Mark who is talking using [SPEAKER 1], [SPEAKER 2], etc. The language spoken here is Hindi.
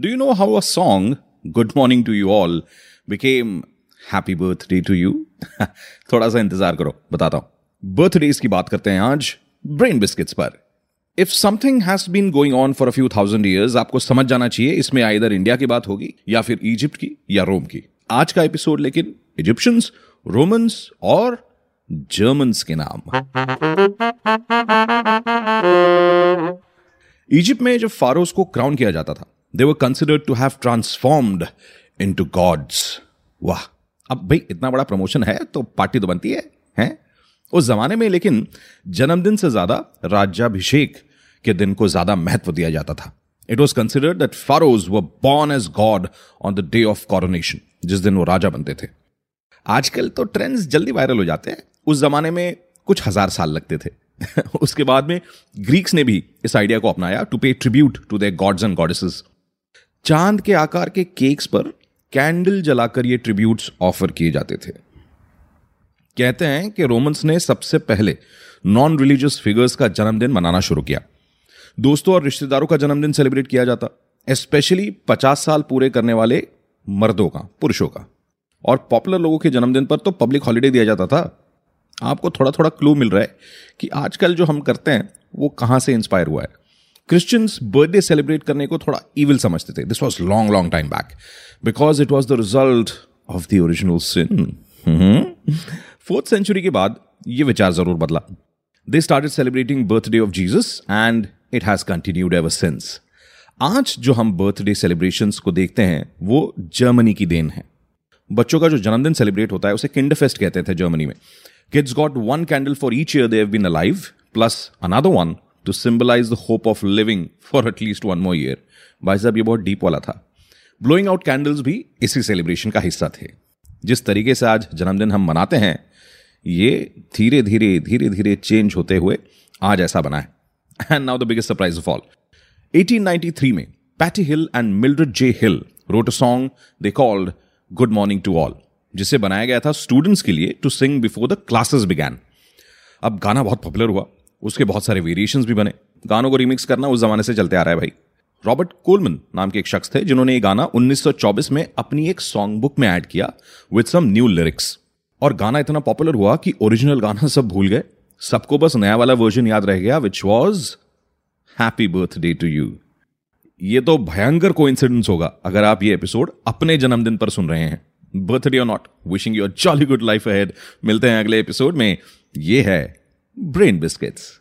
[SPEAKER 1] Do you know how a song, Good Morning to You All, became Happy Birthday to You? थोड़ा सा इंतज़ार करो बताता हूँ। बर्थडेज की बात करते हैं आज ब्रेन बिस्किट्स पर। If something has been going on for a few thousand years आपको समझ जाना चाहिए इसमें इधर इंडिया की बात होगी या फिर इजिप्ट की या रोम की। आज का एपिसोड लेकिन इजिप्शियंस रोमन्स और जर्मन्स के नाम। इजिप्ट में जब फारोस को क्राउन किया जाता था they were considered to have transformed into gods वाह, अब भाई, इतना बड़ा प्रमोशन है तो पार्टी तो बनती है, हैं? उस जमाने में, लेकिन जन्मदिन से ज़्यादा राज्याभिषेक के दिन को ज़्यादा महत्व दिया जाता था। It was considered that pharaohs were born as god on the day of coronation जिस दिन वो राजा बनते थे। आजकल तो ट्रेंड्स जल्दी वायरल हो जाते हैं। उस जमाने में कुछ हज़ार साल लगते थे। उसके बाद में ग्रीक्स ने भी इस आइडिया को अपनाया to pay tribute to their gods and goddesses चाँद के आकार के केक्स पर कैंडल जलाकर ये ट्रिब्यूट्स ऑफ़र किए जाते थे। कहते हैं कि रोमन्स ने सबसे पहले नॉन रिलीजियस फिगर्स का जन्मदिन मनाना शुरू किया। दोस्तों और रिश्तेदारों का जन्मदिन सेलिब्रेट किया जाता स्पेशली पचास साल पूरे करने वाले मर्दों का, पुरुषों का। और पॉपुलर लोगों के जन्मदिन पर तो पब्लिक हॉलीडे दिया जाता था। आपको थोड़ा थोड़ा क्लू मिल रहा है कि आजकल जो हम करते हैं, वो कहाँ से इंस्पायर हुआ है। क्रिश्चियंस बर्थडे सेलिब्रेट करने को थोड़ा इविल समझते थे. This was long long time back because it was the result of the original sin fourth century के बाद ये विचार ज़रूर बदला. They started celebrating birthday of Jesus and it has continued ever since आज जो हम बर्थडे सेलिब्रेशंस को देखते हैं वो जर्मनी की देन है. बच्चों का जो जन्मदिन सेलिब्रेट होता है उसे किंड फेस्ट कहते थे जर्मनी में. Kids got one candle for each year they have been alive, plus another one to symbolize the hope of living for at least one one year भाई साहब, ये बहुत डीप वाला था। ब्लोइंग आउट कैंडल्स भी इसी सेलिब्रेशन का हिस्सा थे। जिस तरीके से आज जन्मदिन हम मनाते हैं, ये धीरे धीरे धीरे धीरे चेंज होते हुए आज ऐसा बना है। And now the biggest surprise of all 1893 में Patty Hill and Mildred J Hill wrote a song they called good morning to all जिसे बनाया गया था स्टूडेंट्स के लिए to sing before the classes began अब गाना बहुत पॉपुलर हुआ। उसके बहुत सारे वेरिएशंस भी बने। गानों को रिमिक्स करना उस जमाने से चलते आ रहा है भाई। रॉबर्ट कोलमन नाम के एक शख्स थे, जिन्होंने ये गाना 1924 में अपनी एक सॉन्ग बुक में ऐड किया विद सम न्यू लिरिक्स और गाना इतना पॉपुलर हुआ कि ओरिजिनल गाना सब भूल गए। सबको बस नया वाला वर्जन याद रह गया which was happy birthday to you ये तो भयंकर को होगा, अगर आप ये एपिसोड अपने जन्मदिन पर सुन रहे हैं। बर्थडे और not wishing you jolly good life ahead मिलते हैं अगले एपिसोड में। ये है ब्रेन बिस्किट्स